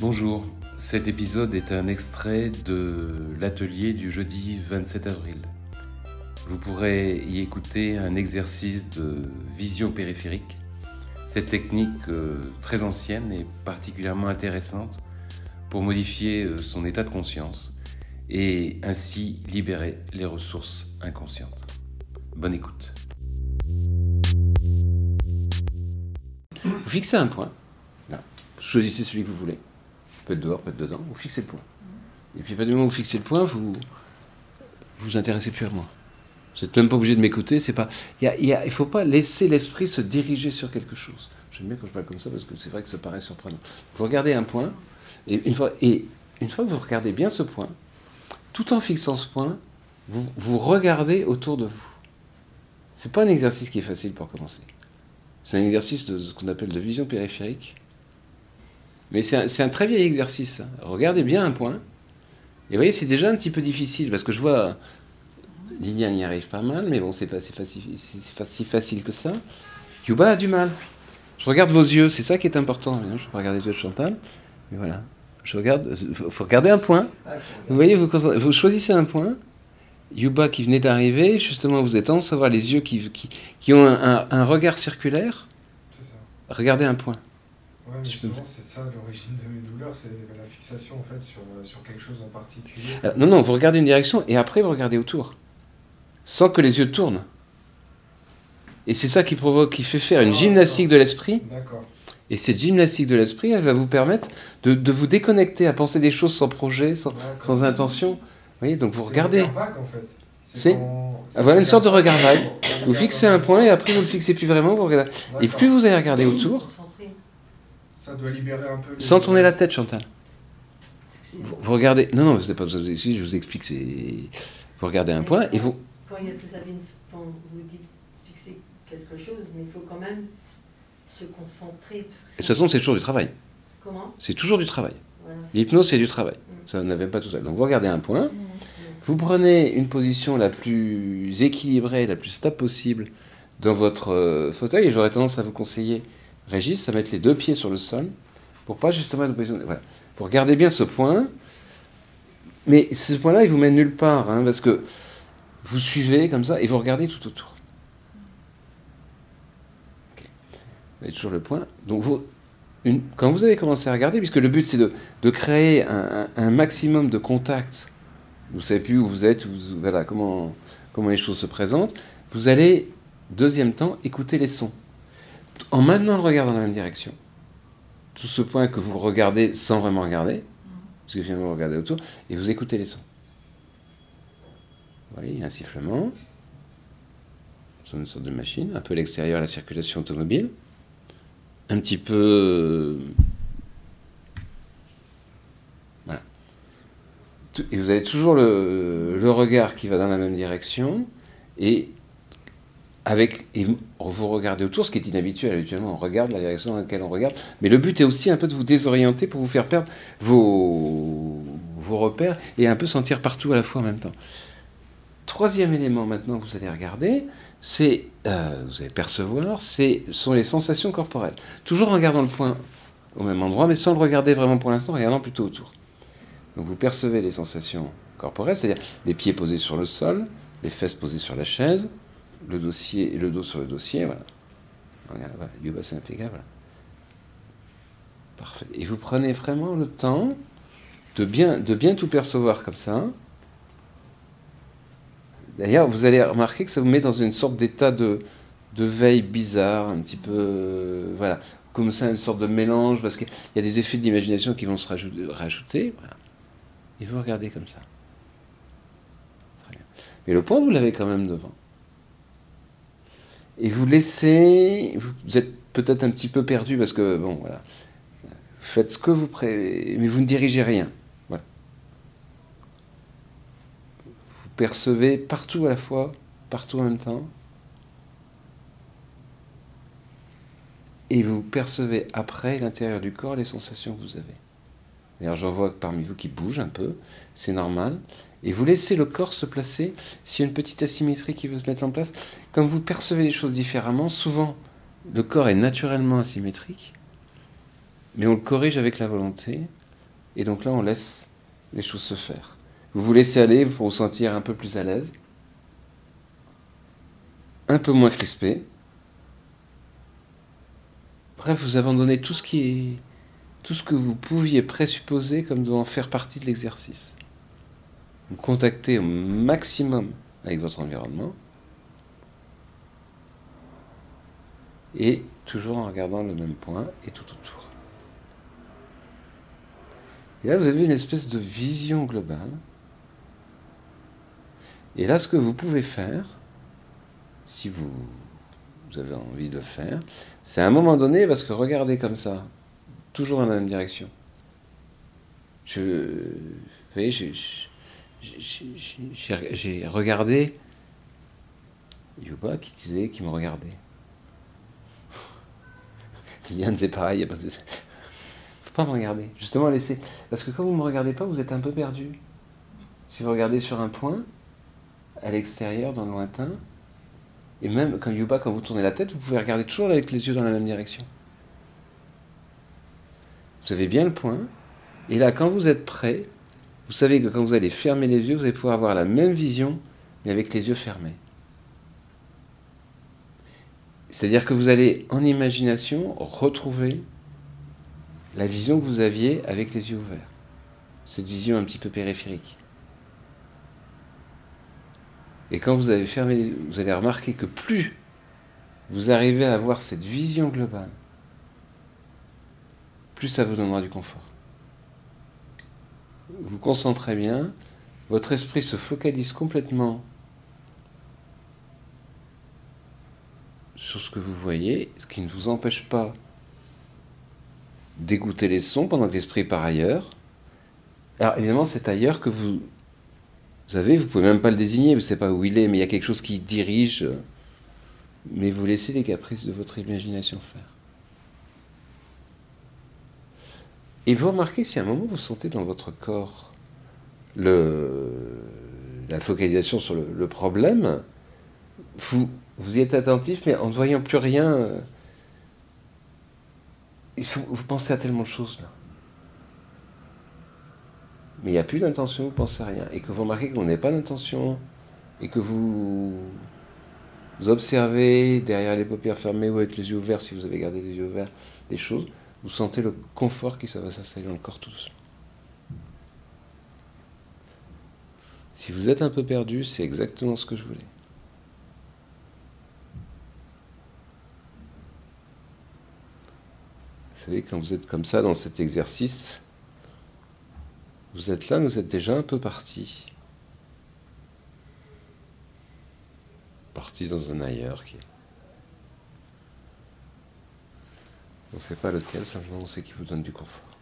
Bonjour, cet épisode est un extrait de l'atelier du jeudi 27 avril. Vous pourrez y écouter un exercice de vision périphérique. Cette technique euh, très ancienne est particulièrement intéressante pour modifier euh, son état de conscience et ainsi libérer les ressources inconscientes. Bonne écoute. Vous fixez un point. Choisissez celui que vous voulez. Peut être dehors, peut être dedans. Vous fixez le point. Et puis, à partir du moment où vous fixez le point, vous vous intéressez plus à moi. Vous n'êtes même pas obligé de m'écouter. C'est pas. Il ne faut pas laisser l'esprit se diriger sur quelque chose. J'aime bien quand je parle comme ça parce que c'est vrai que ça paraît surprenant. Vous regardez un point et une fois, et une fois que vous regardez bien ce point, tout en fixant ce point, vous, vous regardez autour de vous. C'est pas un exercice qui est facile pour commencer. C'est un exercice de ce qu'on appelle de vision périphérique. Mais c'est un, un, très vieil exercice. Regardez bien un point. Et vous voyez, c'est déjà un petit peu difficile parce que je vois Liliane y arrive pas mal, mais bon, c'est pas, pas, si, pas si facile que ça. Yuba a du mal. Je regarde vos yeux, c'est ça qui est important. Je ne peux pas regarder les yeux de Chantal, mais voilà. Je regarde, il faut regarder un point. Vous voyez, vous, vous choisissez un point. Yuba qui venait d'arriver, justement, vous êtes tendance à voir les yeux qui, qui, qui ont un, un, un, regard circulaire. Regardez un point. Ouais, mais justement, c'est ça l'origine de mes douleurs, c'est la fixation en fait sur, sur quelque chose en particulier. Alors, non, non, vous regardez une direction et après vous regardez autour, sans que les yeux tournent. Et c'est ça qui provoque, qui fait faire une oh, gymnastique de l'esprit. Et cette gymnastique de l'esprit, elle va vous permettre de, de, vous déconnecter, à penser des choses sans projet, sans, sans intention. Vous voyez, donc vous regardez. C'est voilà une sorte de regard vague. Vous fixez un point et après vous ne le fixez plus vraiment. Vous regardez. Et plus vous allez regarder autour, ça doit libérer un peu. Sans tourner la tête, Chantal. Vous, vous, regardez. Non, non, vous n'avez pas besoin de ici. Je vous explique. C'est. Vous regardez un point et vous. Quand, il y a, vous, avez une, quand vous dites fixer quelque chose, mais il faut quand même se concentrer. Parce que de toute façon, c'est toujours du travail. Comment? C'est toujours du travail. Voilà, L'hypnose, c'est du travail. Mmh. Ça n'avait pas tout ça. Donc vous regardez un point. Mmh. Vous prenez une position la plus équilibrée, la plus stable possible dans votre euh, fauteuil et j'aurais tendance à vous conseiller Régis à mettre les deux pieds sur le sol pour pas justement être position. Voilà. Pour garder bien ce point. Mais ce point-là, il vous mène nulle part, hein, parce que vous suivez comme ça et vous regardez tout autour. Okay. Vous avez toujours le point. Donc quand vous avez commencé à regarder, puisque le but c'est de, créer un, maximum de contacts, vous savez plus où vous êtes, vous, voilà comment, comment les choses se présentent, vous allez, deuxième temps, écouter les sons en maintenant le regard dans la même direction, tout ce point que vous regardez sans vraiment regarder, parce que finalement vous regardez autour, et vous écoutez les sons. Vous voyez, un sifflement, une sorte de machine, un peu l'extérieur la circulation automobile, un petit peu... Voilà. Et vous avez toujours le, le regard qui va dans la même direction, et avec, et vous regardez autour, ce qui est inhabituel. Habituellement, on regarde la direction dans laquelle on regarde. Mais le but est aussi un peu de vous désorienter pour vous faire perdre vos, repères et un peu sentir partout à la fois en même temps. Troisième élément maintenant que vous allez regarder, c'est, euh, vous allez percevoir, c'est sont les sensations corporelles. Toujours en regardant le point au même endroit, mais sans le regarder vraiment pour l'instant, regardant plutôt autour. Donc vous percevez les sensations corporelles, c'est-à-dire les pieds posés sur le sol, les fesses posées sur la chaise, le dossier et le dos sur le dossier, voilà. Regarde, voilà, Yuba c'est impeccable. Parfait. Et vous prenez vraiment le temps de bien, de bien tout percevoir comme ça. D'ailleurs, vous allez remarquer que ça vous met dans une sorte d'état de, de veille bizarre, un petit peu. Euh, voilà. Comme ça, une sorte de mélange, parce qu'il y a des effets d'imagination qui vont se rajouter. rajouter voilà. Et vous regardez comme ça. Très bien. Mais le point, vous l'avez quand même devant et vous laissez, vous êtes peut-être un petit peu perdu parce que, bon, voilà, faites ce que vous prévoyez, mais vous ne dirigez rien. Voilà. Vous percevez partout à la fois, partout en même temps, et vous percevez après l'intérieur du corps les sensations que vous avez. D'ailleurs, j'en vois parmi vous qui bougent un peu, c'est normal. Et vous laissez le corps se placer. S'il y a une petite asymétrie qui veut se mettre en place, comme vous percevez les choses différemment, souvent le corps est naturellement asymétrique, mais on le corrige avec la volonté. Et donc là, on laisse les choses se faire. Vous vous laissez aller pour vous sentir un peu plus à l'aise, un peu moins crispé. Bref, vous abandonnez tout ce qui est tout ce que vous pouviez présupposer comme devant faire partie de l'exercice. Vous contactez au maximum avec votre environnement et toujours en regardant le même point et tout autour. Et là, vous avez une espèce de vision globale. Et là, ce que vous pouvez faire, si vous, avez envie de faire, c'est à un moment donné, parce que regardez comme ça, toujours dans la même direction. Je, vous voyez, j'ai regardé Yuba qui disait, qui me regardait. Yann, c'est pareil, a pas de pas me regarder. Justement, laissez. Parce que quand vous ne me regardez pas, vous êtes un peu perdu. Si vous regardez sur un point, à l'extérieur, dans le lointain, et même quand Yuba, quand vous tournez la tête, vous pouvez regarder toujours avec les yeux dans la même direction. Vous avez bien le point. Et là, quand vous êtes prêt, vous savez que quand vous allez fermer les yeux, vous allez pouvoir avoir la même vision, mais avec les yeux fermés. C'est-à-dire que vous allez, en imagination, retrouver la vision que vous aviez avec les yeux ouverts. Cette vision un petit peu périphérique. Et quand vous avez fermé, vous allez remarquer que plus vous arrivez à avoir cette vision globale, plus ça vous donnera du confort. Vous concentrez bien, votre esprit se focalise complètement sur ce que vous voyez, ce qui ne vous empêche pas d'écouter les sons pendant que l'esprit part ailleurs. Alors évidemment, c'est ailleurs que vous, vous avez, vous pouvez même pas le désigner, vous ne savez pas où il est, mais il y a quelque chose qui dirige, mais vous laissez les caprices de votre imagination faire. Et vous remarquez si à un moment vous sentez dans votre corps la focalisation sur le, problème, vous, vous y êtes attentif, mais en ne voyant plus rien, vous pensez à tellement de choses là. Mais il n'y a plus d'intention, vous pensez à rien. Et que vous remarquez qu'on n'a pas d'intention, et que vous, observez derrière les paupières fermées ou avec les yeux ouverts, si vous avez gardé les yeux ouverts, les choses, vous sentez le confort qui ça va s'installer dans le corps tout doucement. Si vous êtes un peu perdu, c'est exactement ce que je voulais. savez, quand vous êtes comme ça dans cet exercice, vous êtes là, vous êtes déjà un peu parti. Parti dans un ailleurs qui On ne sait pas lequel, simplement on sait qu'il vous donne du confort.